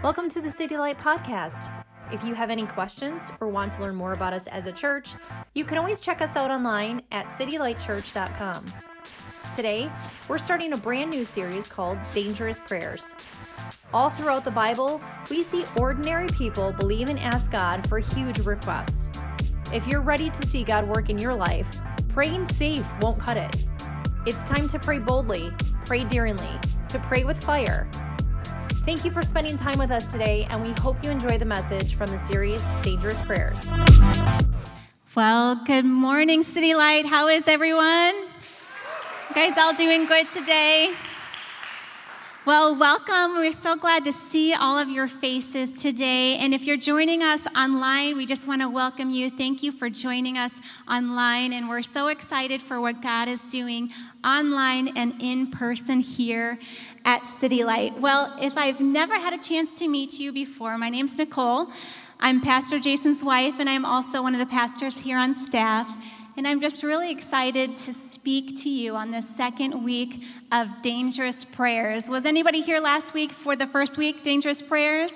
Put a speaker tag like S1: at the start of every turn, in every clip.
S1: Welcome to the City Light Podcast. If you have any questions or want to learn more about us as a church, you can always check us out online at citylightchurch.com. Today, we're starting a brand new series called Dangerous Prayers. All throughout the Bible, we see ordinary people believe and ask God for huge requests. If you're ready to see God work in your life, praying safe won't cut it. It's time to pray boldly, pray daringly, to pray with fire. Thank you for spending time with us today, and we hope you enjoy the message from the series Dangerous Prayers.
S2: Well, good morning, City Light. How is everyone? You guys all doing good today? Well, welcome. We're so glad to see all of your faces today. And if you're joining us online, we just want to welcome you. Thank you for joining us online. And we're so excited for what God is doing online and in person here at City Light. Well, if I've never had a chance to meet you before, my name's Nicole. I'm Pastor Jason's wife, and I'm also one of the pastors here on staff. And I'm just really excited to speak to you on the second week of Dangerous Prayers. Was anybody here last week for the first week, Dangerous Prayers?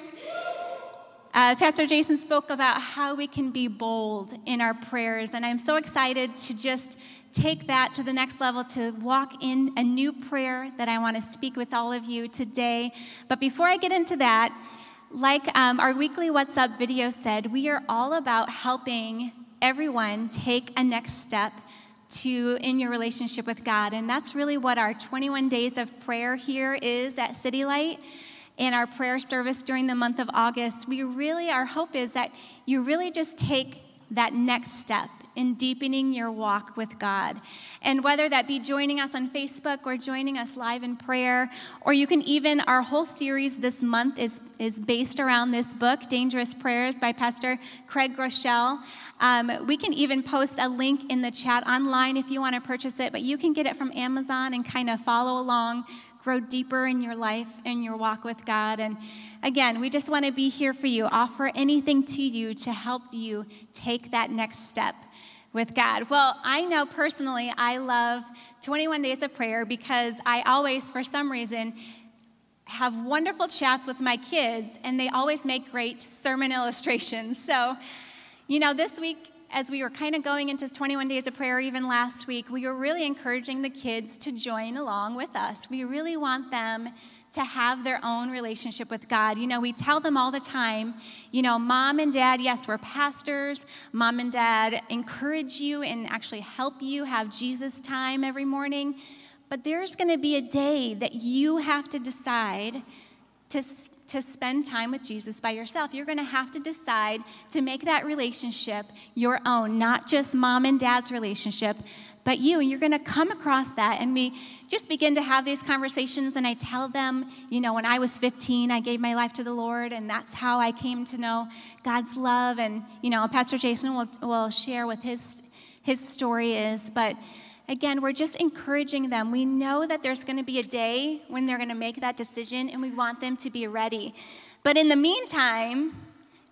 S2: Uh, Pastor Jason spoke about how we can be bold in our prayers, and I'm so excited to just take that to the next level to walk in a new prayer that I want to speak with all of you today. But before I get into that, like um, our weekly What's Up video said, we are all about helping everyone take a next step to in your relationship with God. And that's really what our 21 days of prayer here is at City Light in our prayer service during the month of August. We really our hope is that you really just take that next step in deepening your walk with God. And whether that be joining us on Facebook or joining us live in prayer, or you can even, our whole series this month is, is based around this book, Dangerous Prayers by Pastor Craig Groeschel. Um, we can even post a link in the chat online if you want to purchase it, but you can get it from Amazon and kind of follow along, grow deeper in your life and your walk with God. And again, we just want to be here for you, offer anything to you to help you take that next step with God? Well, I know personally I love 21 days of prayer because I always, for some reason, have wonderful chats with my kids and they always make great sermon illustrations. So, you know, this week, as we were kind of going into 21 days of prayer, even last week, we were really encouraging the kids to join along with us. We really want them to have their own relationship with God. You know, we tell them all the time, you know, mom and dad, yes, we're pastors. Mom and dad encourage you and actually help you have Jesus time every morning. But there's going to be a day that you have to decide to, to spend time with Jesus by yourself. You're going to have to decide to make that relationship your own, not just mom and dad's relationship, but you. And you're going to come across that. And we just begin to have these conversations. And I tell them, you know, when I was 15, I gave my life to the Lord. And that's how I came to know God's love. And, you know, Pastor Jason will, will share what his, his story is. But again, we're just encouraging them. We know that there's going to be a day when they're going to make that decision. And we want them to be ready. But in the meantime,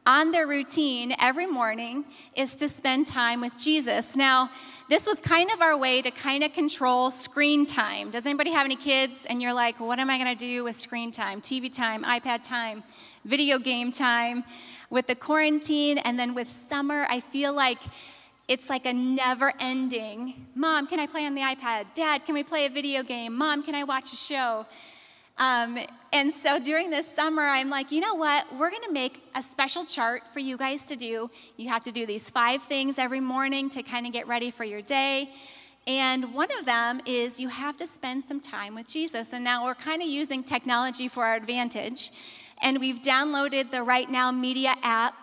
S2: on their routine every morning is to spend time with Jesus. Now, this was kind of our way to kind of control screen time. Does anybody have any kids and you're like, what am I going to do with screen time? TV time, iPad time, video game time. With the quarantine and then with summer, I feel like it's like a never ending. Mom, can I play on the iPad? Dad, can we play a video game? Mom, can I watch a show? Um, and so during this summer, I'm like, you know what? We're going to make a special chart for you guys to do. You have to do these five things every morning to kind of get ready for your day. And one of them is you have to spend some time with Jesus. And now we're kind of using technology for our advantage. And we've downloaded the Right Now Media app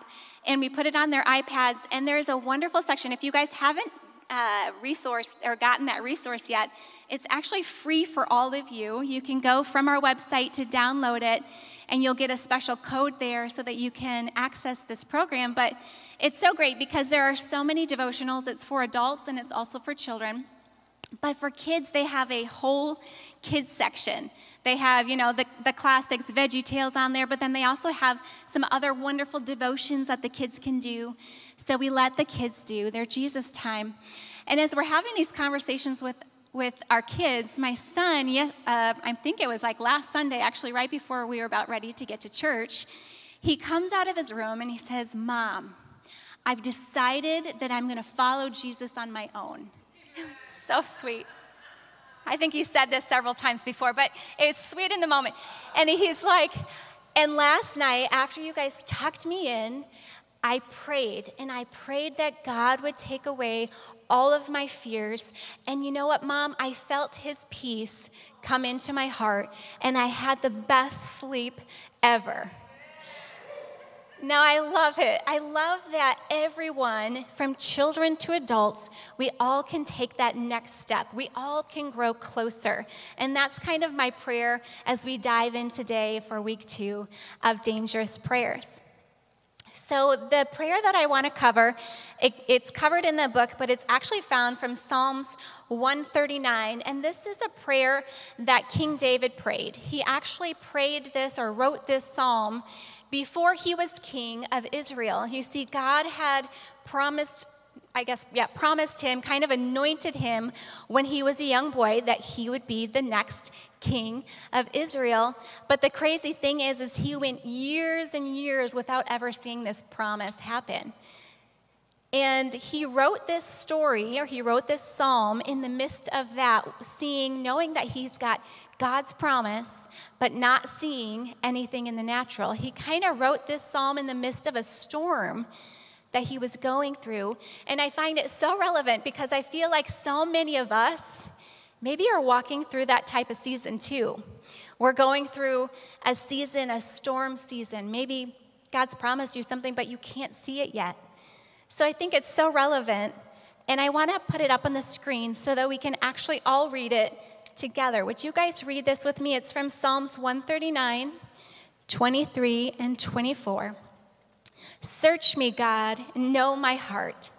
S2: and we put it on their iPads. And there's a wonderful section. If you guys haven't uh, resource or gotten that resource yet, it's actually free for all of you. You can go from our website to download it, and you'll get a special code there so that you can access this program. But it's so great because there are so many devotionals. It's for adults and it's also for children. But for kids, they have a whole kids section. They have, you know, the, the classics, Veggie Tales on there, but then they also have some other wonderful devotions that the kids can do. So we let the kids do their Jesus time. And as we're having these conversations with with our kids, my son, uh, I think it was like last Sunday, actually, right before we were about ready to get to church, he comes out of his room and he says, Mom, I've decided that I'm going to follow Jesus on my own. so sweet. I think he said this several times before, but it's sweet in the moment. And he's like, and last night, after you guys tucked me in, I prayed and I prayed that God would take away all of my fears. And you know what, Mom? I felt His peace come into my heart and I had the best sleep ever. Now, I love it. I love that everyone, from children to adults, we all can take that next step. We all can grow closer. And that's kind of my prayer as we dive in today for week two of Dangerous Prayers. So, the prayer that I want to cover, it, it's covered in the book, but it's actually found from Psalms 139. And this is a prayer that King David prayed. He actually prayed this or wrote this psalm before he was king of Israel. You see, God had promised I guess, yeah, promised him, kind of anointed him when he was a young boy that he would be the next king of Israel. But the crazy thing is, is he went years and years without ever seeing this promise happen. And he wrote this story, or he wrote this psalm in the midst of that, seeing, knowing that he's got God's promise, but not seeing anything in the natural. He kind of wrote this psalm in the midst of a storm that he was going through. And I find it so relevant because I feel like so many of us maybe are walking through that type of season too. We're going through a season, a storm season. Maybe God's promised you something, but you can't see it yet. So I think it's so relevant. And I want to put it up on the screen so that we can actually all read it together. Would you guys read this with me? It's from Psalms 139, 23, and 24. Search me, God, and know my heart.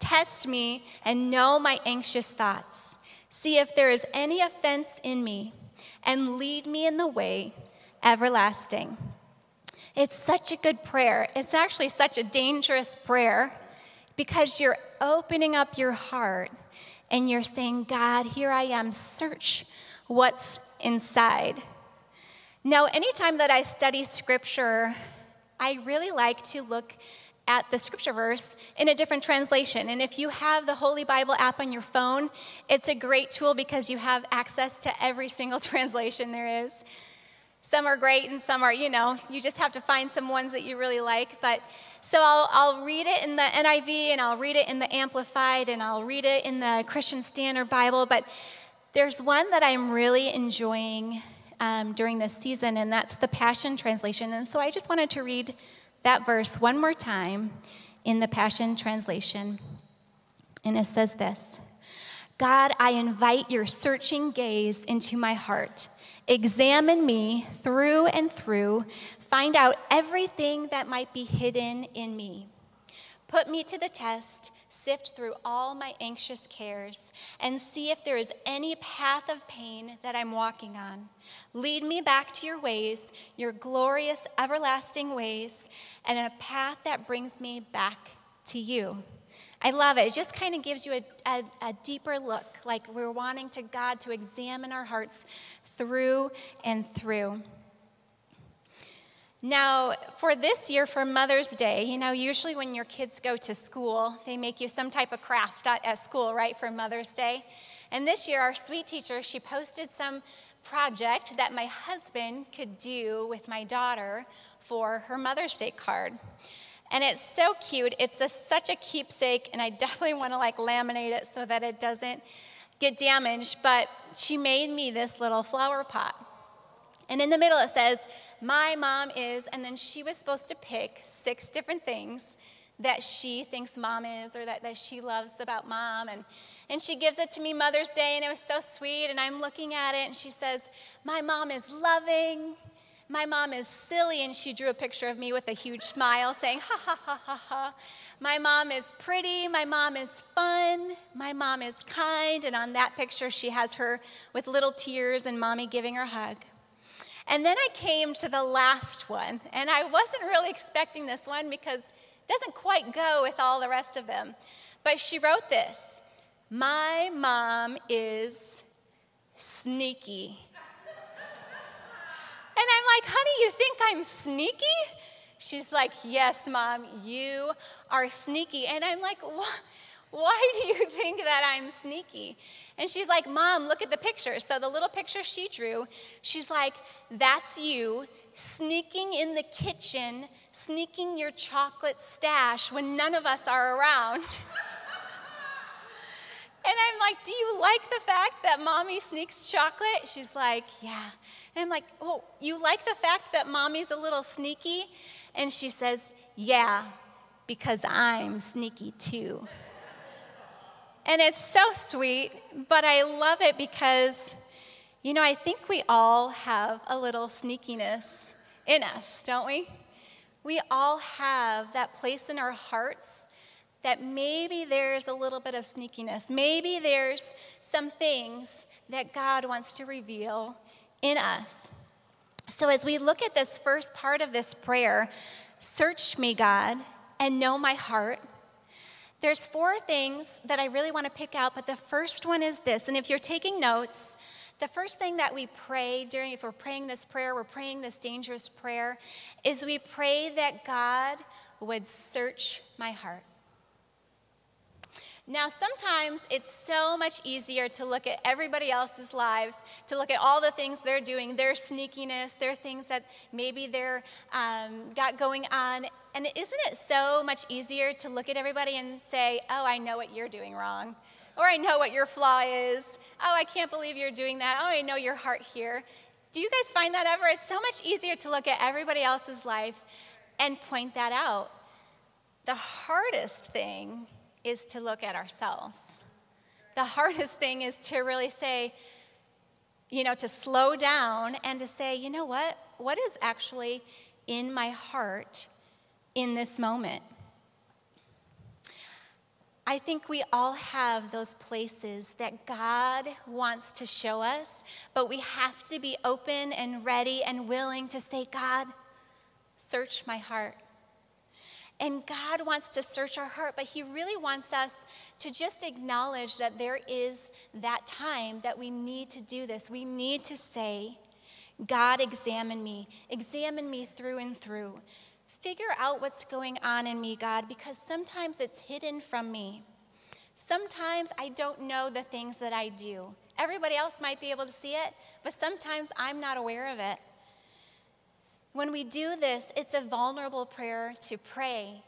S2: Test me and know my anxious thoughts. See if there is any offense in me, and lead me in the way everlasting. It's such a good prayer. It's actually such a dangerous prayer because you're opening up your heart and you're saying, God, here I am, search what's inside. Now, anytime that I study scripture, I really like to look at the scripture verse in a different translation. And if you have the Holy Bible app on your phone, it's a great tool because you have access to every single translation there is. Some are great and some are, you know, you just have to find some ones that you really like. But so I'll, I'll read it in the NIV and I'll read it in the Amplified and I'll read it in the Christian Standard Bible. But there's one that I'm really enjoying um, during this season, and that's the Passion Translation. And so I just wanted to read that verse one more time in the Passion Translation. And it says this God, I invite your searching gaze into my heart. Examine me through and through. Find out everything that might be hidden in me. Put me to the test sift through all my anxious cares and see if there is any path of pain that I'm walking on. Lead me back to your ways, your glorious, everlasting ways, and a path that brings me back to you. I love it. It just kind of gives you a, a, a, deeper look, like we're wanting to God to examine our hearts through and through. Now, for this year, for Mother's Day, you know, usually when your kids go to school, they make you some type of craft at school, right, for Mother's Day. And this year, our sweet teacher, she posted some project that my husband could do with my daughter for her Mother's Day card. And it's so cute. It's a, such a keepsake, and I definitely want to like laminate it so that it doesn't get damaged. But she made me this little flower pot. And in the middle it says, My mom is, and then she was supposed to pick six different things that she thinks mom is or that, that she loves about mom. And, and she gives it to me Mother's Day, and it was so sweet. And I'm looking at it, and she says, My mom is loving. My mom is silly, and she drew a picture of me with a huge smile saying, Ha ha ha ha ha. My mom is pretty. My mom is fun. My mom is kind. And on that picture, she has her with little tears and mommy giving her a hug. And then I came to the last one, and I wasn't really expecting this one because it doesn't quite go with all the rest of them. But she wrote this My mom is sneaky. And I'm like, honey, you think I'm sneaky? She's like, yes, mom, you are sneaky. And I'm like, what? Why do you think that I'm sneaky? And she's like, Mom, look at the picture. So the little picture she drew, she's like, That's you sneaking in the kitchen, sneaking your chocolate stash when none of us are around. And I'm like, Do you like the fact that mommy sneaks chocolate? She's like, Yeah. And I'm like, Oh, you like the fact that mommy's a little sneaky? And she says, Yeah, because I'm sneaky too. And it's so sweet, but I love it because, you know, I think we all have a little sneakiness in us, don't we? We all have that place in our hearts that maybe there's a little bit of sneakiness. Maybe there's some things that God wants to reveal in us. So, as we look at this first part of this prayer, search me, God, and know my heart. There's four things that I really want to pick out, but the first one is this. And if you're taking notes, the first thing that we pray during, if we're praying this prayer, we're praying this dangerous prayer, is we pray that God would search my heart. Now, sometimes it's so much easier to look at everybody else's lives, to look at all the things they're doing, their sneakiness, their things that maybe they're um, got going on. And isn't it so much easier to look at everybody and say, oh, I know what you're doing wrong? Or I know what your flaw is. Oh, I can't believe you're doing that. Oh, I know your heart here. Do you guys find that ever? It's so much easier to look at everybody else's life and point that out. The hardest thing is to look at ourselves. The hardest thing is to really say, you know, to slow down and to say, you know what? What is actually in my heart in this moment? I think we all have those places that God wants to show us, but we have to be open and ready and willing to say, God, search my heart. And God wants to search our heart, but He really wants us to just acknowledge that there is that time that we need to do this. We need to say, God, examine me, examine me through and through. Figure out what's going on in me, God, because sometimes it's hidden from me. Sometimes I don't know the things that I do. Everybody else might be able to see it, but sometimes I'm not aware of it. When we do this, it's a vulnerable prayer to pray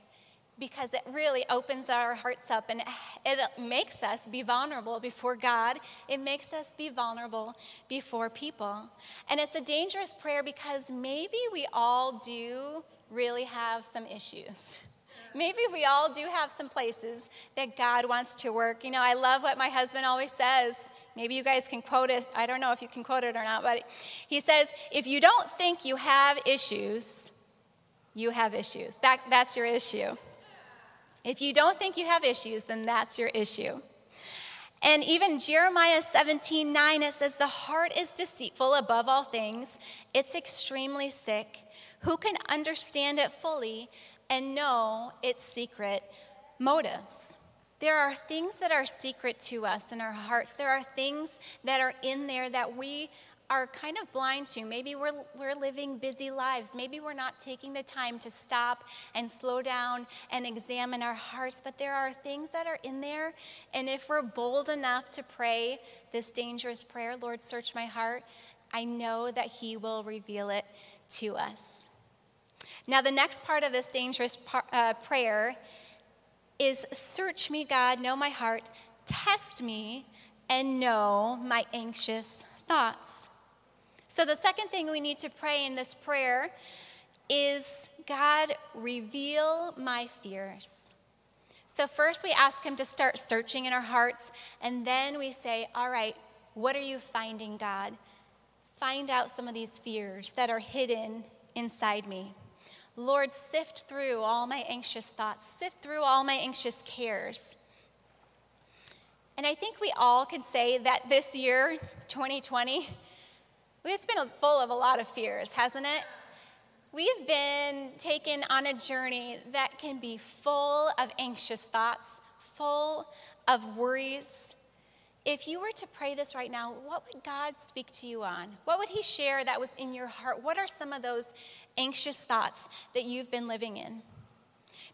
S2: because it really opens our hearts up and it makes us be vulnerable before God. It makes us be vulnerable before people. And it's a dangerous prayer because maybe we all do really have some issues. Maybe we all do have some places that God wants to work. You know, I love what my husband always says. Maybe you guys can quote it. I don't know if you can quote it or not, but he says, if you don't think you have issues, you have issues. That, that's your issue. If you don't think you have issues, then that's your issue. And even Jeremiah 17 9, it says, The heart is deceitful above all things, it's extremely sick. Who can understand it fully? and know its secret motives. There are things that are secret to us in our hearts. There are things that are in there that we are kind of blind to. Maybe we're, we're living busy lives. Maybe we're not taking the time to stop and slow down and examine our hearts. But there are things that are in there. And if we're bold enough to pray this dangerous prayer, Lord, search my heart, I know that He will reveal it to us. Now, the next part of this dangerous par- uh, prayer is Search me, God, know my heart, test me, and know my anxious thoughts. So, the second thing we need to pray in this prayer is God, reveal my fears. So, first we ask Him to start searching in our hearts, and then we say, All right, what are you finding, God? Find out some of these fears that are hidden inside me. Lord, sift through all my anxious thoughts, sift through all my anxious cares. And I think we all can say that this year, 2020, it's been full of a lot of fears, hasn't it? We've been taken on a journey that can be full of anxious thoughts, full of worries. if you were to pray this right now, what would God speak to you on? What would He share that was in your heart? What are some of those anxious thoughts that you've been living in?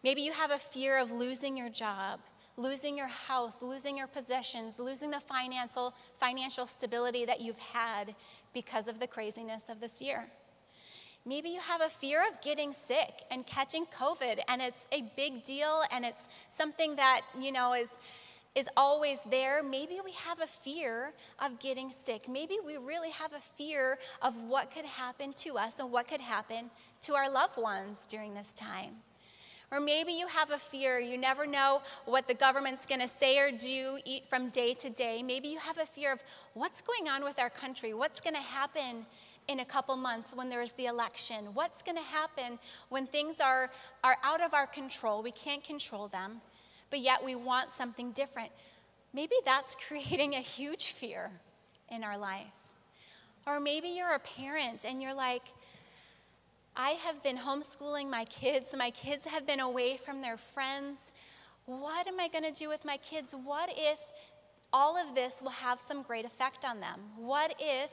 S2: Maybe you have a fear of losing your job, losing your house, losing your possessions, losing the financial, financial stability that you've had because of the craziness of this year. Maybe you have a fear of getting sick and catching COVID, and it's a big deal, and it's something that, you know, is is always there. Maybe we have a fear of getting sick. Maybe we really have a fear of what could happen to us and what could happen to our loved ones during this time. Or maybe you have a fear, you never know what the government's gonna say or do eat from day to day. Maybe you have a fear of what's going on with our country, what's gonna happen in a couple months when there's the election, what's gonna happen when things are, are out of our control, we can't control them but yet we want something different. Maybe that's creating a huge fear in our life. Or maybe you're a parent and you're like, I have been homeschooling my kids. My kids have been away from their friends. What am I going to do with my kids? What if all of this will have some great effect on them? What if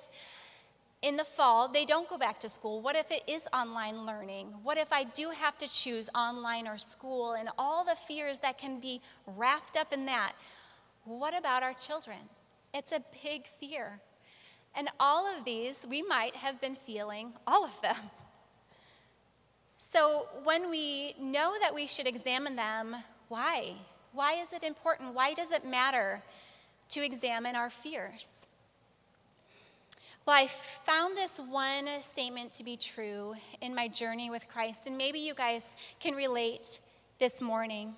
S2: in the fall, they don't go back to school. What if it is online learning? What if I do have to choose online or school and all the fears that can be wrapped up in that? What about our children? It's a big fear. And all of these, we might have been feeling all of them. So when we know that we should examine them, why? Why is it important? Why does it matter to examine our fears? Well, I found this one statement to be true in my journey with Christ, and maybe you guys can relate this morning.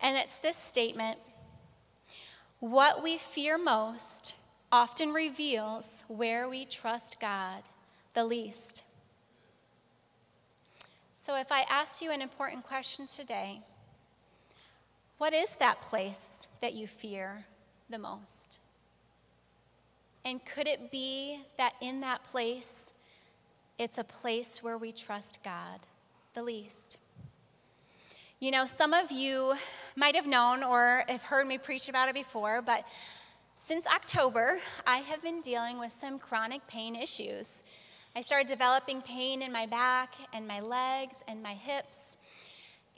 S2: And it's this statement What we fear most often reveals where we trust God the least. So, if I asked you an important question today, what is that place that you fear the most? And could it be that in that place, it's a place where we trust God the least? You know, some of you might have known or have heard me preach about it before, but since October, I have been dealing with some chronic pain issues. I started developing pain in my back and my legs and my hips.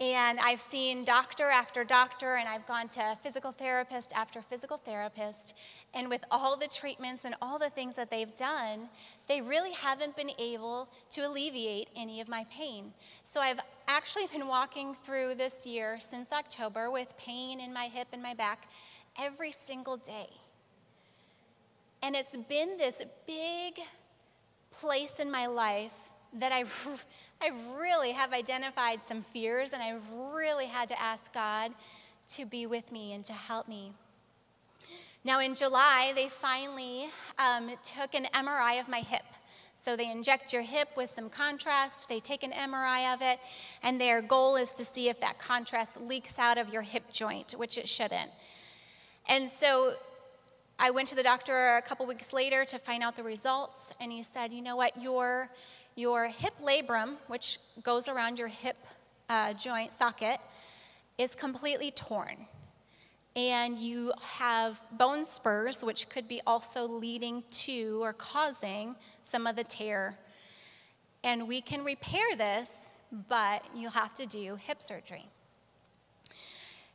S2: And I've seen doctor after doctor, and I've gone to physical therapist after physical therapist. And with all the treatments and all the things that they've done, they really haven't been able to alleviate any of my pain. So I've actually been walking through this year since October with pain in my hip and my back every single day. And it's been this big place in my life that I, I really have identified some fears and I've really had to ask God to be with me and to help me. Now, in July, they finally um, took an MRI of my hip. So they inject your hip with some contrast, they take an MRI of it, and their goal is to see if that contrast leaks out of your hip joint, which it shouldn't. And so I went to the doctor a couple weeks later to find out the results, and he said, You know what, your your hip labrum, which goes around your hip uh, joint socket, is completely torn. And you have bone spurs, which could be also leading to or causing some of the tear. And we can repair this, but you'll have to do hip surgery.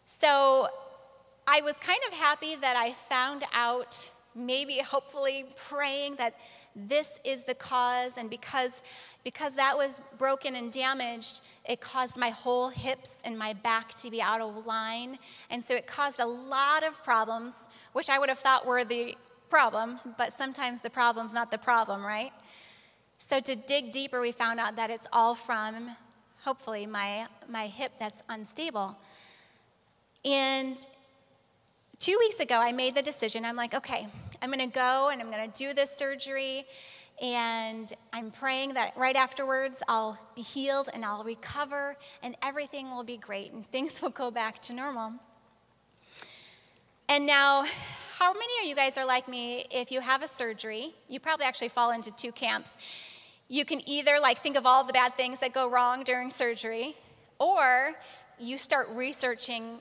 S2: So I was kind of happy that I found out, maybe hopefully praying that this is the cause and because because that was broken and damaged it caused my whole hips and my back to be out of line. And so it caused a lot of problems which i would have thought were the problem but sometimes the problem's not the problem right? So to dig deeper we found out that it's all from hopefully my my hip that's unstable. And two weeks ago, I made the decision. I'm like, okay, I'm going to go and I'm going to do this surgery. And I'm praying that right afterwards I'll be healed and I'll recover and everything will be great and things will go back to normal. And now, how many of you guys are like me? If you have a surgery, you probably actually fall into two camps. You can either like think of all the bad things that go wrong during surgery, or you start researching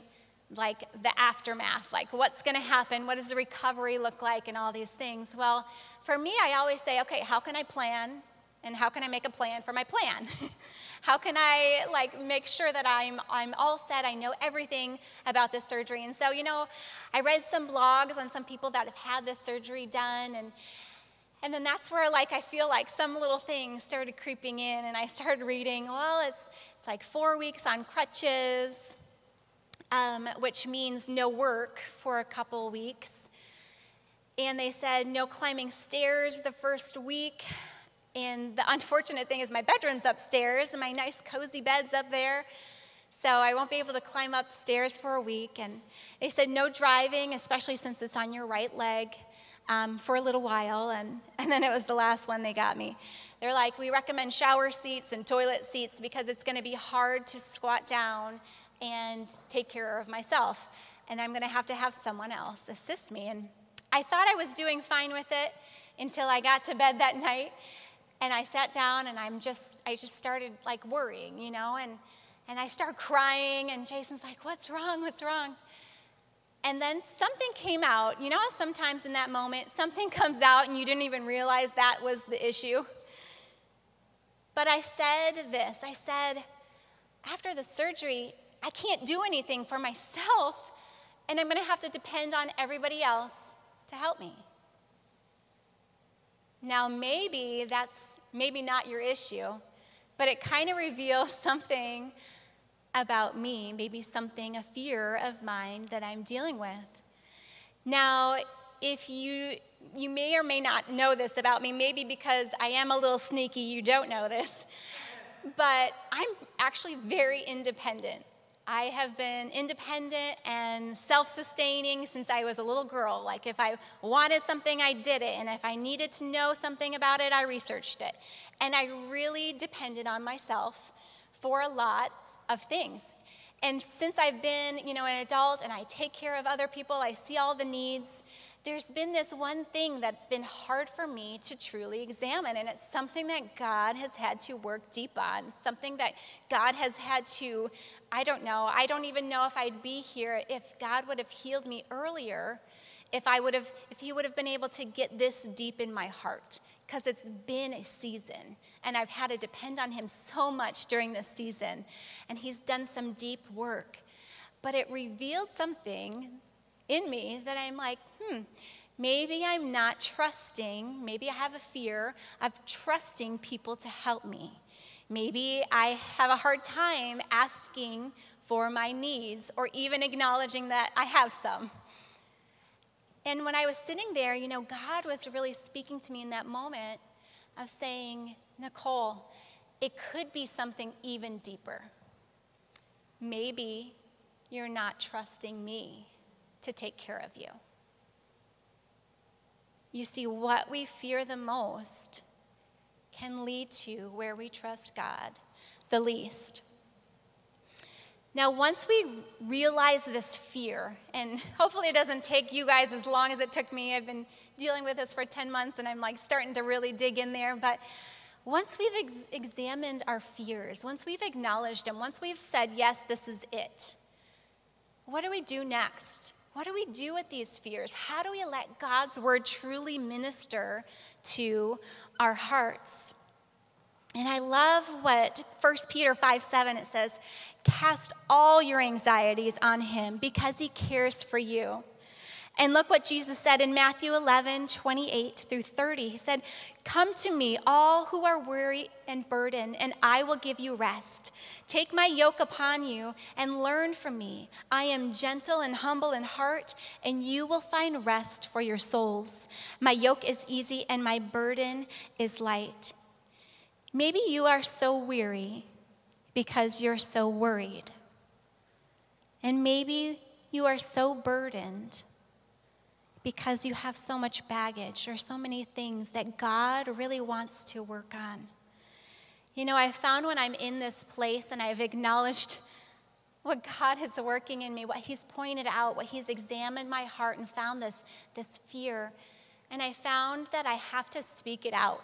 S2: like the aftermath, like what's going to happen, what does the recovery look like, and all these things. Well, for me, I always say, okay, how can I plan, and how can I make a plan for my plan? how can I like make sure that I'm I'm all set? I know everything about this surgery. And so, you know, I read some blogs on some people that have had this surgery done, and and then that's where like I feel like some little things started creeping in, and I started reading. Well, it's it's like four weeks on crutches um, which means no work for a couple weeks. And they said no climbing stairs the first week. And the unfortunate thing is, my bedroom's upstairs and my nice cozy bed's up there. So I won't be able to climb up stairs for a week. And they said no driving, especially since it's on your right leg, um, for a little while. And, and then it was the last one they got me. They're like, we recommend shower seats and toilet seats because it's going to be hard to squat down and take care of myself. And I'm going to have to have someone else assist me. And I thought I was doing fine with it until I got to bed that night. And I sat down and I'm just, I just started like worrying, you know, and, and I start crying. And Jason's like, What's wrong? What's wrong? And then something came out. You know sometimes in that moment something comes out and you didn't even realize that was the issue? But I said this I said, after the surgery, I can't do anything for myself, and I'm going to have to depend on everybody else to help me. Now, maybe that's maybe not your issue, but it kind of reveals something about me, maybe something, a fear of mine that I'm dealing with. Now, if you you may or may not know this about me, maybe because I am a little sneaky, you don't know this. But I'm actually very independent. I have been independent and self sustaining since I was a little girl. Like, if I wanted something, I did it. And if I needed to know something about it, I researched it. And I really depended on myself for a lot of things. And since I've been, you know, an adult and I take care of other people, I see all the needs, there's been this one thing that's been hard for me to truly examine, and it's something that God has had to work deep on, something that God has had to, I don't know, I don't even know if I'd be here if God would have healed me earlier, if I would have, if He would have been able to get this deep in my heart, because it's been a season, and I've had to depend on Him so much during this season, and He's done some deep work. But it revealed something in me that I'm like, hmm, maybe I'm not trusting, maybe I have a fear of trusting people to help me. Maybe I have a hard time asking for my needs or even acknowledging that I have some. And when I was sitting there, you know, God was really speaking to me in that moment of saying, Nicole, it could be something even deeper. Maybe you're not trusting me to take care of you. You see, what we fear the most can lead to where we trust God the least. Now, once we realize this fear, and hopefully it doesn't take you guys as long as it took me, I've been dealing with this for 10 months and I'm like starting to really dig in there, but once we've ex- examined our fears, once we've acknowledged them, once we've said, yes, this is it, what do we do next? What do we do with these fears? How do we let God's word truly minister to our hearts? And I love what 1 Peter 5 7 it says, cast all your anxieties on him because he cares for you. And look what Jesus said in Matthew 11, 28 through 30. He said, Come to me, all who are weary and burdened, and I will give you rest. Take my yoke upon you and learn from me. I am gentle and humble in heart, and you will find rest for your souls. My yoke is easy and my burden is light. Maybe you are so weary because you're so worried. And maybe you are so burdened because you have so much baggage or so many things that God really wants to work on. You know, I found when I'm in this place and I've acknowledged what God is working in me, what He's pointed out, what He's examined my heart and found this, this fear. And I found that I have to speak it out.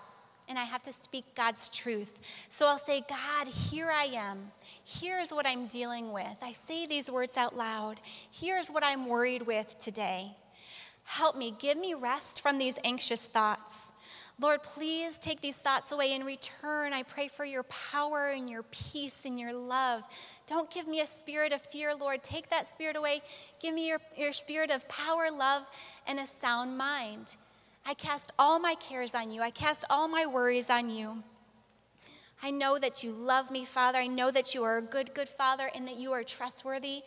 S2: and I have to speak God's truth. So I'll say, God, here I am. Here's what I'm dealing with. I say these words out loud. Here's what I'm worried with today. Help me, give me rest from these anxious thoughts. Lord, please take these thoughts away. In return, I pray for your power and your peace and your love. Don't give me a spirit of fear, Lord. Take that spirit away. Give me your, your spirit of power, love, and a sound mind. I cast all my cares on you, I cast all my worries on you. I know that you love me, Father. I know that you are a good, good Father and that you are trustworthy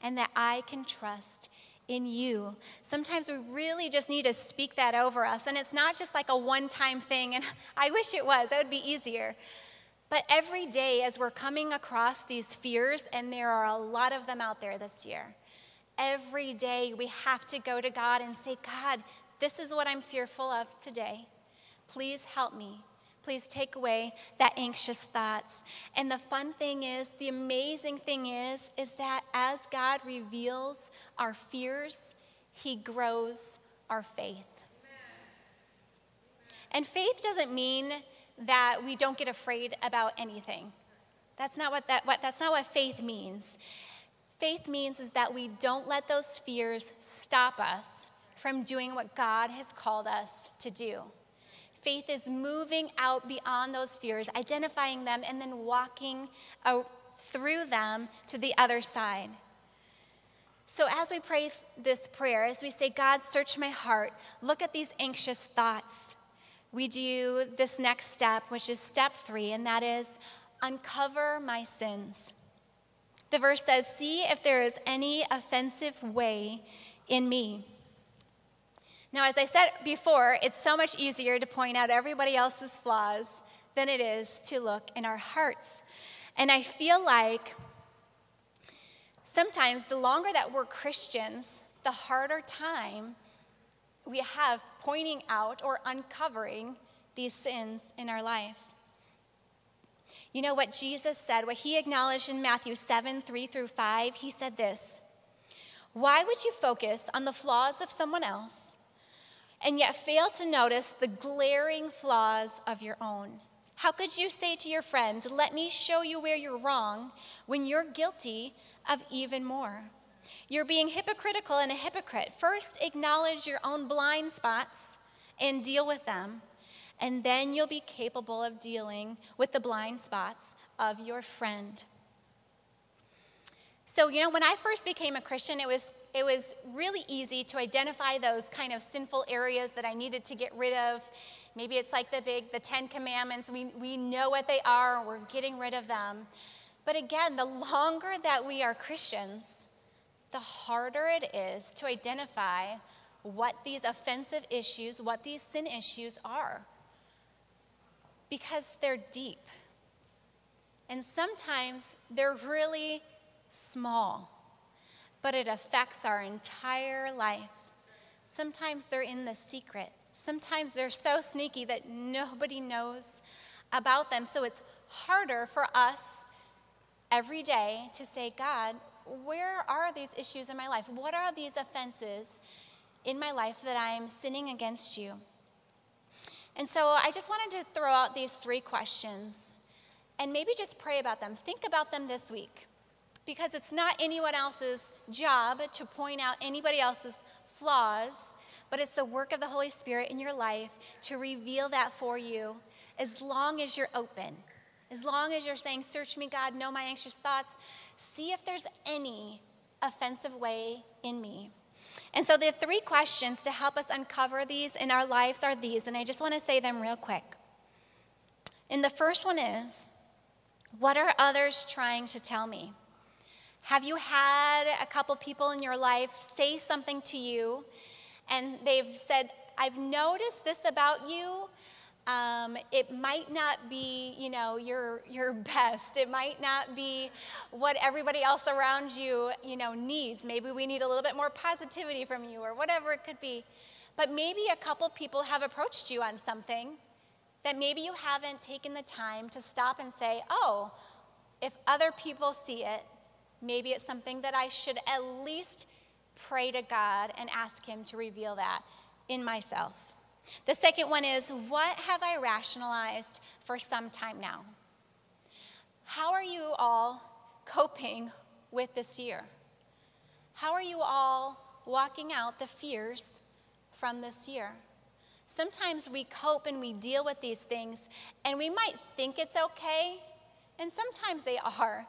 S2: and that I can trust in you. Sometimes we really just need to speak that over us. And it's not just like a one time thing, and I wish it was, that would be easier. But every day, as we're coming across these fears, and there are a lot of them out there this year, every day we have to go to God and say, God, this is what I'm fearful of today. Please help me. Please take away that anxious thoughts. And the fun thing is, the amazing thing is, is that as God reveals our fears, He grows our faith. And faith doesn't mean that we don't get afraid about anything. That's not what that what, that's not what faith means. Faith means is that we don't let those fears stop us from doing what God has called us to do. Faith is moving out beyond those fears, identifying them, and then walking out through them to the other side. So, as we pray this prayer, as we say, God, search my heart, look at these anxious thoughts, we do this next step, which is step three, and that is uncover my sins. The verse says, See if there is any offensive way in me. Now, as I said before, it's so much easier to point out everybody else's flaws than it is to look in our hearts. And I feel like sometimes the longer that we're Christians, the harder time we have pointing out or uncovering these sins in our life. You know what Jesus said, what he acknowledged in Matthew 7 3 through 5? He said this Why would you focus on the flaws of someone else? And yet fail to notice the glaring flaws of your own? How could you say to your friend, Let me show you where you're wrong, when you're guilty of even more? You're being hypocritical and a hypocrite. First, acknowledge your own blind spots and deal with them, and then you'll be capable of dealing with the blind spots of your friend. So, you know, when I first became a Christian, it was it was really easy to identify those kind of sinful areas that I needed to get rid of. Maybe it's like the big, the Ten Commandments. We, we know what they are, we're getting rid of them. But again, the longer that we are Christians, the harder it is to identify what these offensive issues, what these sin issues are. Because they're deep. And sometimes they're really small but it affects our entire life. Sometimes they're in the secret. Sometimes they're so sneaky that nobody knows about them. So it's harder for us every day to say, God, where are these issues in my life? What are these offenses in my life that I'm sinning against you? And so I just wanted to throw out these three questions and maybe just pray about them. Think about them this week because it's not anyone else's job to point out anybody else's flaws, but it's the work of the Holy Spirit in your life to reveal that for you as long as you're open. As long as you're saying, Search me, God, know my anxious thoughts, see if there's any offensive way in me. And so, the three questions to help us uncover these in our lives are these, and I just want to say them real quick. And the first one is, What are others trying to tell me? Have you had a couple people in your life say something to you and they've said, I've noticed this about you? Um, it might not be, you know, your your best. It might not be what everybody else around you, you know, needs. Maybe we need a little bit more positivity from you, or whatever it could be. But maybe a couple people have approached you on something that maybe you haven't taken the time to stop and say, "Oh, if other people see it, Maybe it's something that I should at least pray to God and ask Him to reveal that in myself. The second one is what have I rationalized for some time now? How are you all coping with this year? How are you all walking out the fears from this year? Sometimes we cope and we deal with these things, and we might think it's okay, and sometimes they are.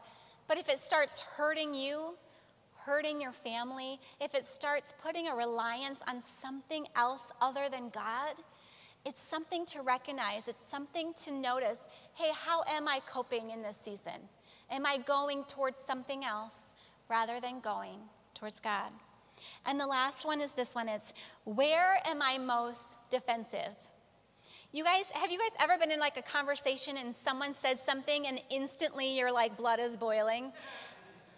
S2: But if it starts hurting you, hurting your family, if it starts putting a reliance on something else other than God, it's something to recognize. It's something to notice. Hey, how am I coping in this season? Am I going towards something else rather than going towards God? And the last one is this one it's where am I most defensive? You guys, have you guys ever been in like a conversation and someone says something and instantly your like blood is boiling?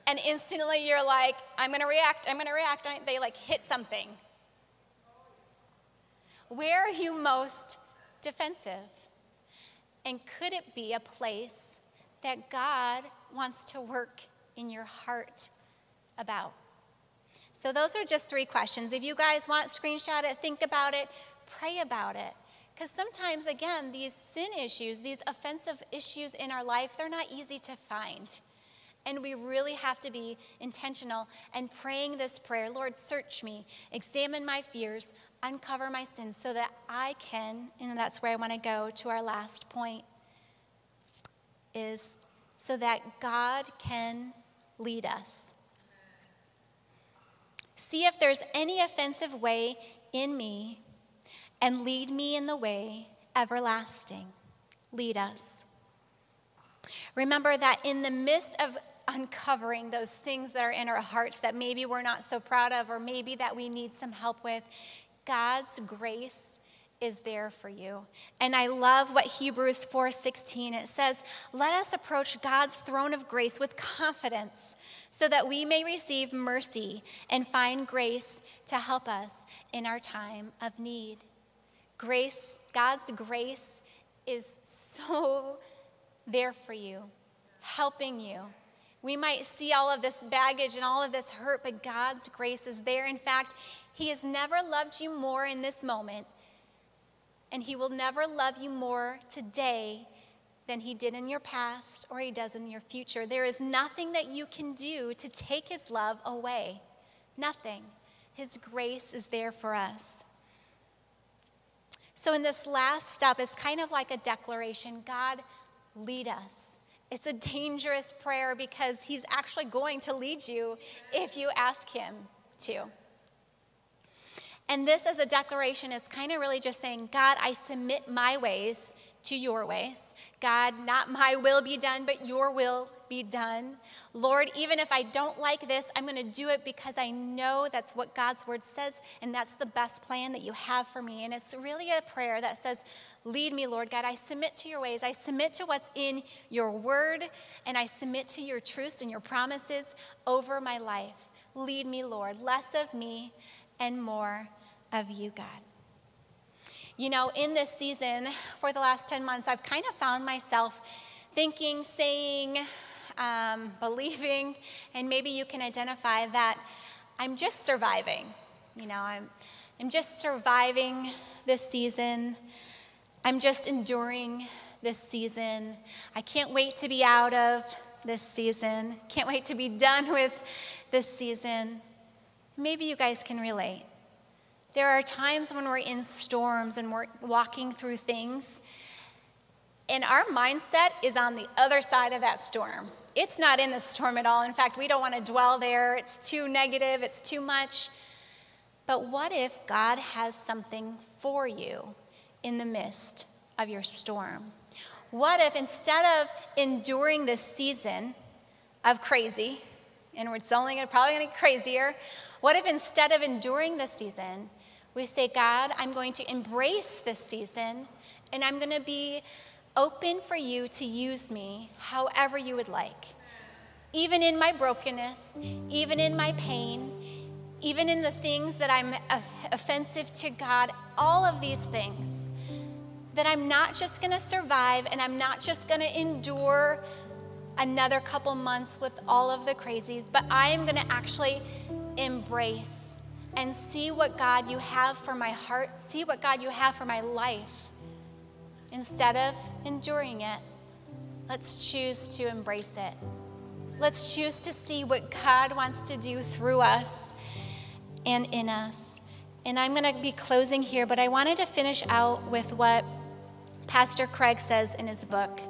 S2: And instantly you're like, I'm gonna react, I'm gonna react. They like hit something. Where are you most defensive? And could it be a place that God wants to work in your heart about? So, those are just three questions. If you guys want, screenshot it, think about it, pray about it. Because sometimes, again, these sin issues, these offensive issues in our life, they're not easy to find. And we really have to be intentional and praying this prayer Lord, search me, examine my fears, uncover my sins so that I can, and that's where I want to go to our last point, is so that God can lead us. See if there's any offensive way in me and lead me in the way everlasting. Lead us. Remember that in the midst of uncovering those things that are in our hearts that maybe we're not so proud of or maybe that we need some help with, God's grace is there for you. And I love what Hebrews 4:16 it says, "Let us approach God's throne of grace with confidence, so that we may receive mercy and find grace to help us in our time of need." Grace, God's grace is so there for you, helping you. We might see all of this baggage and all of this hurt, but God's grace is there. In fact, He has never loved you more in this moment, and He will never love you more today than He did in your past or He does in your future. There is nothing that you can do to take His love away. Nothing. His grace is there for us. So, in this last step, it's kind of like a declaration God, lead us. It's a dangerous prayer because he's actually going to lead you if you ask him to. And this, as a declaration, is kind of really just saying, God, I submit my ways to your ways. God, not my will be done, but your will be done. Lord, even if I don't like this, I'm going to do it because I know that's what God's word says, and that's the best plan that you have for me. And it's really a prayer that says, Lead me, Lord God. I submit to your ways. I submit to what's in your word, and I submit to your truths and your promises over my life. Lead me, Lord. Less of me and more of you, God. You know, in this season, for the last 10 months, I've kind of found myself thinking, saying, um, believing, and maybe you can identify that I'm just surviving. You know, I'm, I'm just surviving this season. I'm just enduring this season. I can't wait to be out of this season. Can't wait to be done with this season. Maybe you guys can relate. There are times when we're in storms and we're walking through things, and our mindset is on the other side of that storm. It's not in the storm at all. In fact, we don't want to dwell there. It's too negative, it's too much. But what if God has something for you in the midst of your storm? What if instead of enduring this season of crazy, and it's only gonna, probably going to get crazier, what if instead of enduring this season, we say, God, I'm going to embrace this season and I'm going to be open for you to use me however you would like. Even in my brokenness, even in my pain, even in the things that I'm offensive to God, all of these things, that I'm not just gonna survive and I'm not just gonna endure another couple months with all of the crazies, but I am gonna actually embrace and see what God you have for my heart, see what God you have for my life. Instead of enduring it, let's choose to embrace it. Let's choose to see what God wants to do through us and in us. And I'm going to be closing here, but I wanted to finish out with what Pastor Craig says in his book.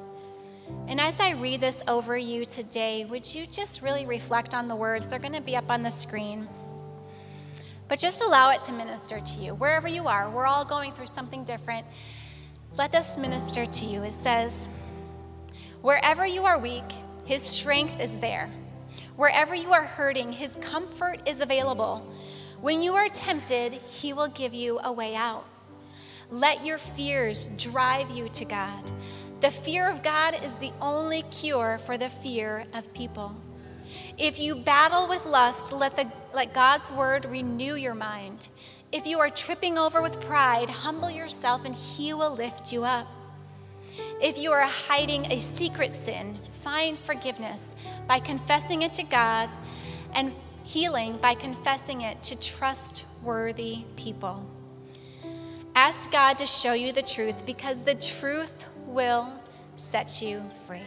S2: And as I read this over you today, would you just really reflect on the words? They're going to be up on the screen. But just allow it to minister to you. Wherever you are, we're all going through something different. Let this minister to you. It says, Wherever you are weak, his strength is there. Wherever you are hurting, his comfort is available. When you are tempted, he will give you a way out. Let your fears drive you to God. The fear of God is the only cure for the fear of people. If you battle with lust, let, the, let God's word renew your mind. If you are tripping over with pride, humble yourself and he will lift you up. If you are hiding a secret sin, find forgiveness by confessing it to God and healing by confessing it to trustworthy people. Ask God to show you the truth because the truth will set you free.